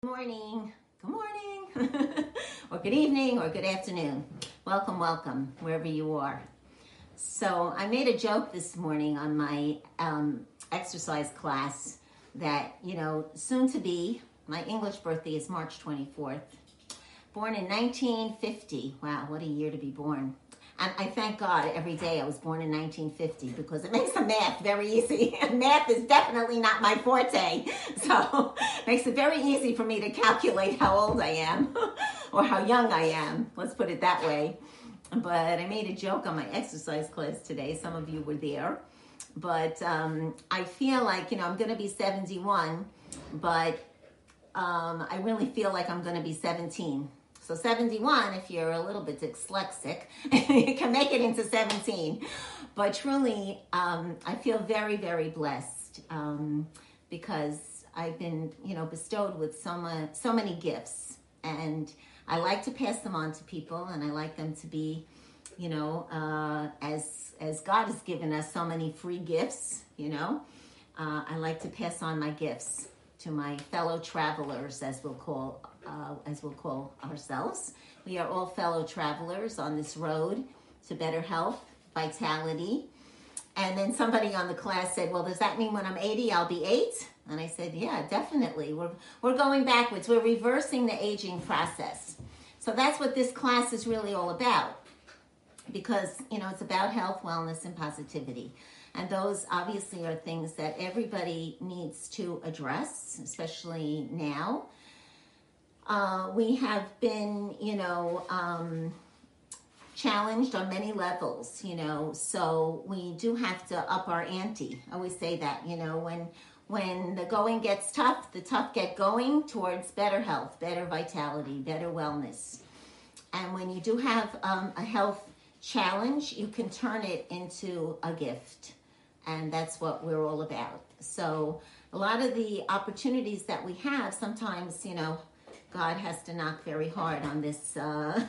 Good morning, good morning, or good evening, or good afternoon. Welcome, welcome, wherever you are. So, I made a joke this morning on my um, exercise class that, you know, soon to be, my English birthday is March 24th. Born in 1950. Wow, what a year to be born. And I thank God every day I was born in 1950 because it makes the math very easy. And math is definitely not my forte. So it makes it very easy for me to calculate how old I am or how young I am. Let's put it that way. But I made a joke on my exercise class today. Some of you were there. But um, I feel like, you know, I'm going to be 71, but um, I really feel like I'm going to be 17 so 71, if you're a little bit dyslexic, you can make it into 17. But truly, um, I feel very, very blessed um, because I've been, you know, bestowed with so, much, so many gifts. And I like to pass them on to people and I like them to be, you know, uh, as, as God has given us so many free gifts, you know, uh, I like to pass on my gifts to my fellow travelers, as we'll call uh, as we'll call ourselves. We are all fellow travelers on this road to better health, vitality. And then somebody on the class said, Well, does that mean when I'm 80, I'll be eight? And I said, Yeah, definitely. We're, we're going backwards, we're reversing the aging process. So that's what this class is really all about because, you know, it's about health, wellness, and positivity. And those obviously are things that everybody needs to address, especially now uh, we have been, you know, um, challenged on many levels, you know, so we do have to up our ante. I always say that, you know, when when the going gets tough, the tough get going towards better health, better vitality, better wellness. And when you do have um, a health challenge, you can turn it into a gift. And that's what we're all about. So, a lot of the opportunities that we have, sometimes, you know, God has to knock very hard on this uh,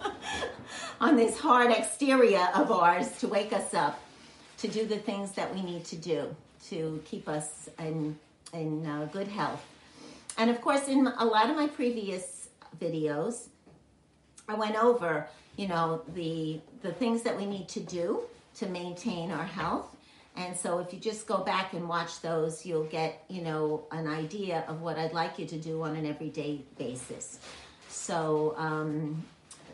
on this hard exterior of ours to wake us up to do the things that we need to do to keep us in in uh, good health. And of course, in a lot of my previous videos, I went over you know the the things that we need to do to maintain our health and so if you just go back and watch those, you'll get, you know, an idea of what I'd like you to do on an everyday basis. So, um,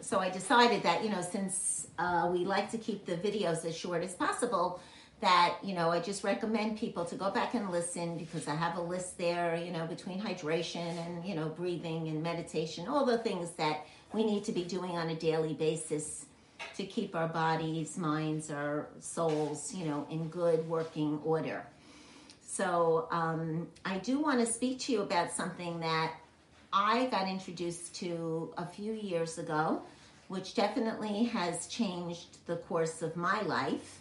so I decided that, you know, since uh, we like to keep the videos as short as possible, that, you know, I just recommend people to go back and listen because I have a list there, you know, between hydration and, you know, breathing and meditation, all the things that we need to be doing on a daily basis to keep our bodies, minds, our souls, you know, in good working order. So um, I do want to speak to you about something that I got introduced to a few years ago, which definitely has changed the course of my life.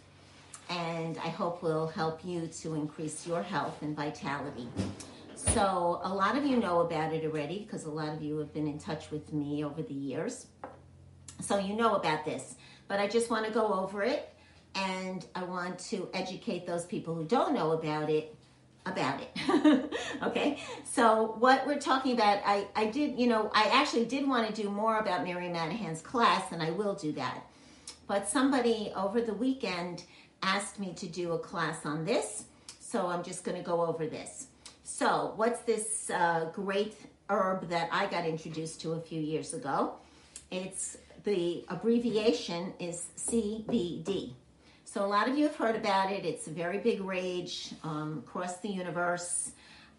And I hope will help you to increase your health and vitality. So, a lot of you know about it already because a lot of you have been in touch with me over the years. So you know about this, but I just want to go over it and I want to educate those people who don't know about it about it. okay, so what we're talking about, I, I did, you know, I actually did want to do more about Mary Manahan's class, and I will do that. But somebody over the weekend asked me to do a class on this, so I'm just going to go over this. So, what's this uh, great herb that I got introduced to a few years ago? It's the abbreviation is CBD. So a lot of you have heard about it. It's a very big rage um, across the universe.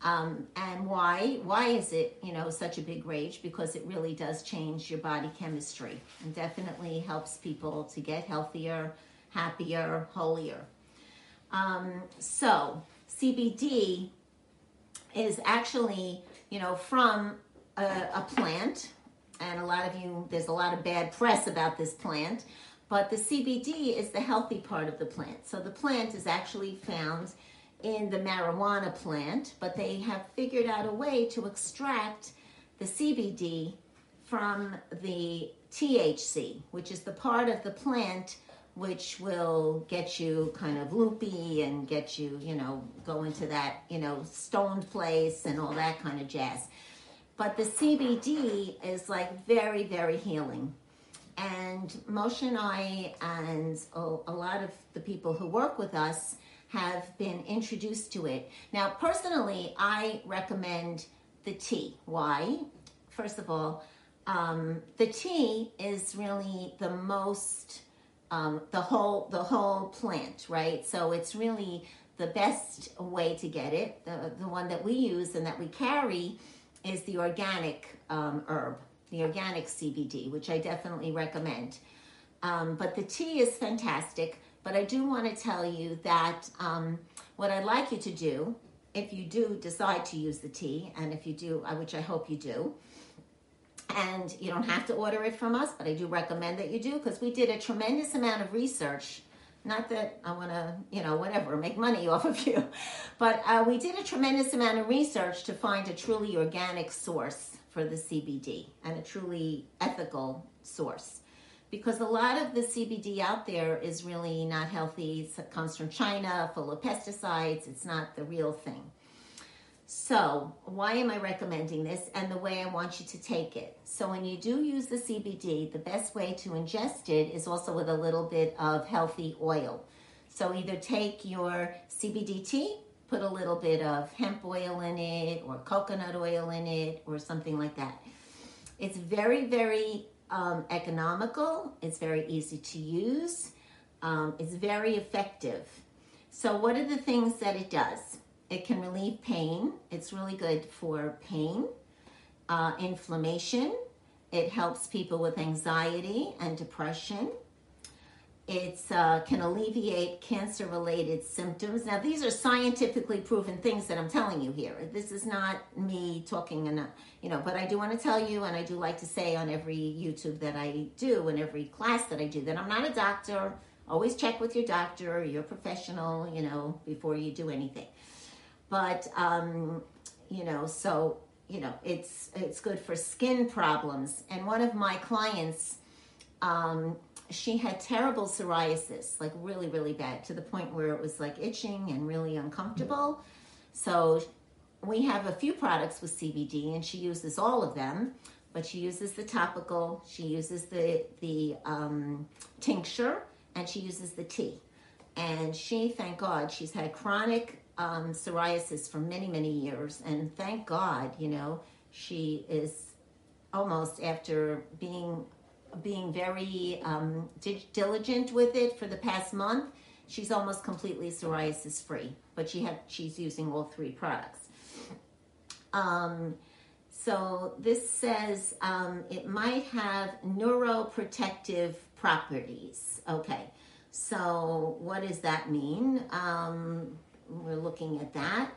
Um, and why? Why is it, you know, such a big rage? Because it really does change your body chemistry and definitely helps people to get healthier, happier, holier. Um, so CBD is actually, you know, from a, a plant and a lot of you, there's a lot of bad press about this plant, but the CBD is the healthy part of the plant. So the plant is actually found in the marijuana plant, but they have figured out a way to extract the CBD from the THC, which is the part of the plant which will get you kind of loopy and get you, you know, go into that, you know, stoned place and all that kind of jazz. But the CBD is like very, very healing. And Moshe and I, and a, lot of the people who work with us, have been introduced to it. Now, personally, I recommend the tea. Why? First of all, um, the tea is really the most um, the whole the whole plant, right? So it's really the best way to get it. The the one that we use and that we carry is the organic um, herb, the organic CBD, which I definitely recommend. Um, but the tea is fantastic. But I do want to tell you that um, what I'd like you to do, if you do decide to use the tea, and if you do, uh, which I hope you do, and you don't have to order it from us, but I do recommend that you do because we did a tremendous amount of research. Not that I want to, you know, whatever, make money off of you, but uh, we did a tremendous amount of research to find a truly organic source for the CBD and a truly ethical source because a lot of the CBD out there is really not healthy. It comes from China, full of pesticides. It's not the real thing. So, why am I recommending this and the way I want you to take it? So, when you do use the CBD, the best way to ingest it is also with a little bit of healthy oil. So, either take your CBD tea, put a little bit of hemp oil in it, or coconut oil in it, or something like that. It's very, very um, economical, it's very easy to use, um, it's very effective. So, what are the things that it does? It can relieve pain, it's really good for pain, uh, inflammation, it helps people with anxiety and depression. It uh, can alleviate cancer related symptoms. Now, these are scientifically proven things that I'm telling you here. This is not me talking, enough, you know, but I do want to tell you, and I do like to say on every YouTube that I do and every class that I do, that I'm not a doctor. Always check with your doctor or your professional, you know, before you do anything. But, um, you know, so, you know, it's, it's good for skin problems. And one of my clients, um, she had terrible psoriasis, like really, really bad, to the point where it was like itching and really uncomfortable. So we have a few products with CBD, and she uses all of them. But she uses the topical, she uses the the um, tincture, and she uses the tea. And she, thank God, she's had chronic um, psoriasis for many, many years, and thank God, you know, she is almost after being being very um, diligent with it for the past month. She's almost completely psoriasis free, but she had she's using all three products. Um, so this says um, it might have neuroprotective properties. Okay, so what does that mean? Um, we're looking at that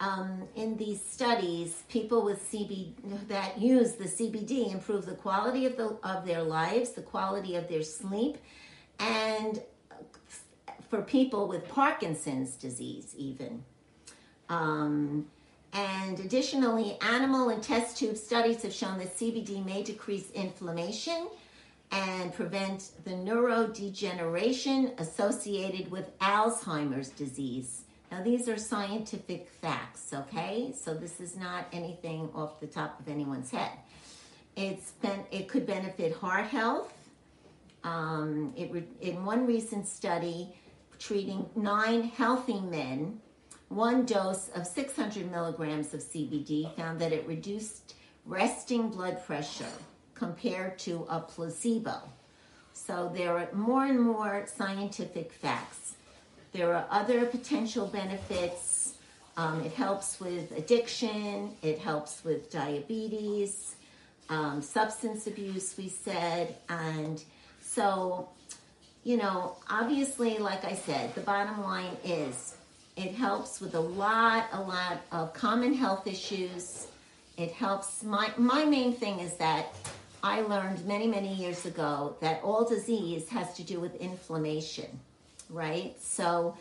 um, in these studies, people with CBD that use the CBD improve the quality of the of their lives, the quality of their sleep, and for people with Parkinson's disease, even. Um, and additionally, animal and test tube studies have shown that CBD may decrease inflammation and prevent the neurodegeneration associated with Alzheimer's disease. Now, these are scientific facts, okay? So this is not anything off the top of anyone's head. It's been, it could benefit heart health. Um, it re, in one recent study, treating nine healthy men, one dose of 600 milligrams of CBD found that it reduced resting blood pressure compared to a placebo. So there are more and more scientific facts. There are other potential benefits. Um, it helps with addiction, it helps with diabetes, um, substance abuse, we said. And so, you know, obviously, like I said, the bottom line is it helps with a lot, a lot of common health issues. It helps. My, my main thing is that I learned many, many years ago that all disease has to do with inflammation right? So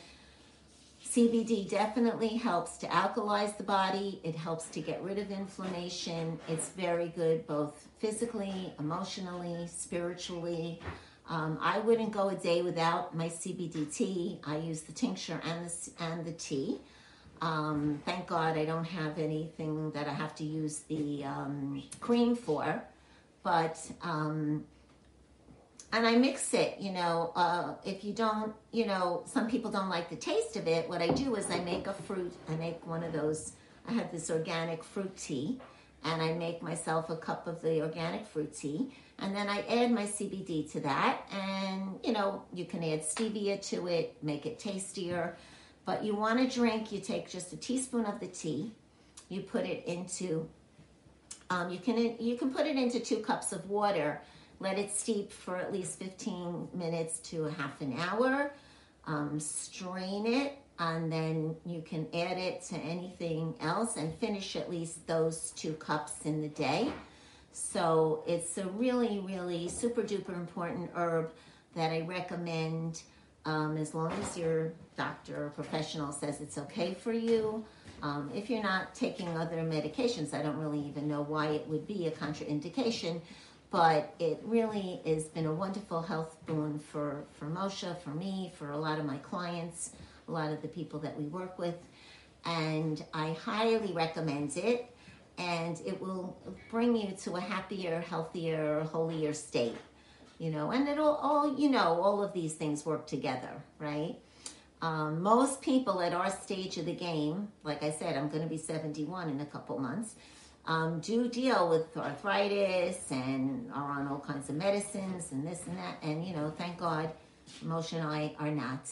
CBD definitely helps to alkalize the body. It helps to get rid of inflammation. It's very good both physically, emotionally, spiritually. Um, I wouldn't go a day without my CBD tea. I use the tincture and the, and the tea. Um, thank God I don't have anything that I have to use the um, cream for, but um, and I mix it. You know, uh, if you don't, you know, some people don't like the taste of it. What I do is I make a fruit. I make one of those. I have this organic fruit tea, and I make myself a cup of the organic fruit tea, and then I add my CBD to that, and you know, you can add stevia to it, make it tastier. But you want to drink, you take just a teaspoon of the tea, you put it into, um, you can you can put it into two cups of water let it steep for at least 15 minutes to a half an hour. Um, strain it, and then you can add it to anything else and finish at least those two cups in the day. So it's a really, really super duper important herb that I recommend um, as long as your doctor or professional says it's okay for you. Um, if you're not taking other medications, I don't really even know why it would be a contraindication but it really has been a wonderful health boon for, for Moshe, for me, for a lot of my clients, a lot of the people that we work with. And I highly recommend it. And it will bring you to a happier, healthier, holier state. You know, and it'll all, you know, all of these things work together, right? Um, most people at our stage of the game, like I said, I'm going to be 71 in a couple months um, do deal with arthritis and are on all kinds of medicines and this and that. And, you know, thank God, Moshe and I are not.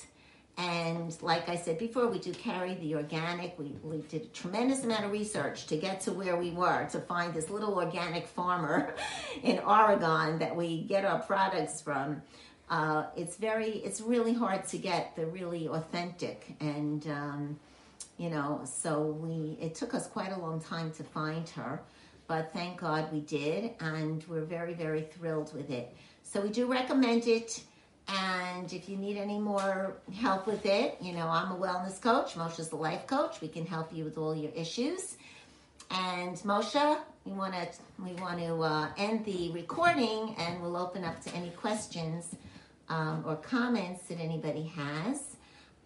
And like I said before, we do carry the organic. We, we did a tremendous amount of research to get to where we were to find this little organic farmer in Oregon that we get our products from. Uh, it's very, it's really hard to get the really authentic and, um, you know so we it took us quite a long time to find her but thank god we did and we're very very thrilled with it. So we do recommend it and if you need any more help with it you know i'm a wellness coach. Moshe's the life coach. We can help you with all your issues. And moshe we want to we want to uh, end the recording and we'll open up to any questions um, or comments that anybody has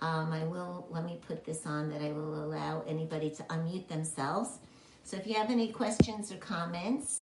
um, I will, let me put this on that I will allow anybody to unmute themselves. So if you have any questions or comments,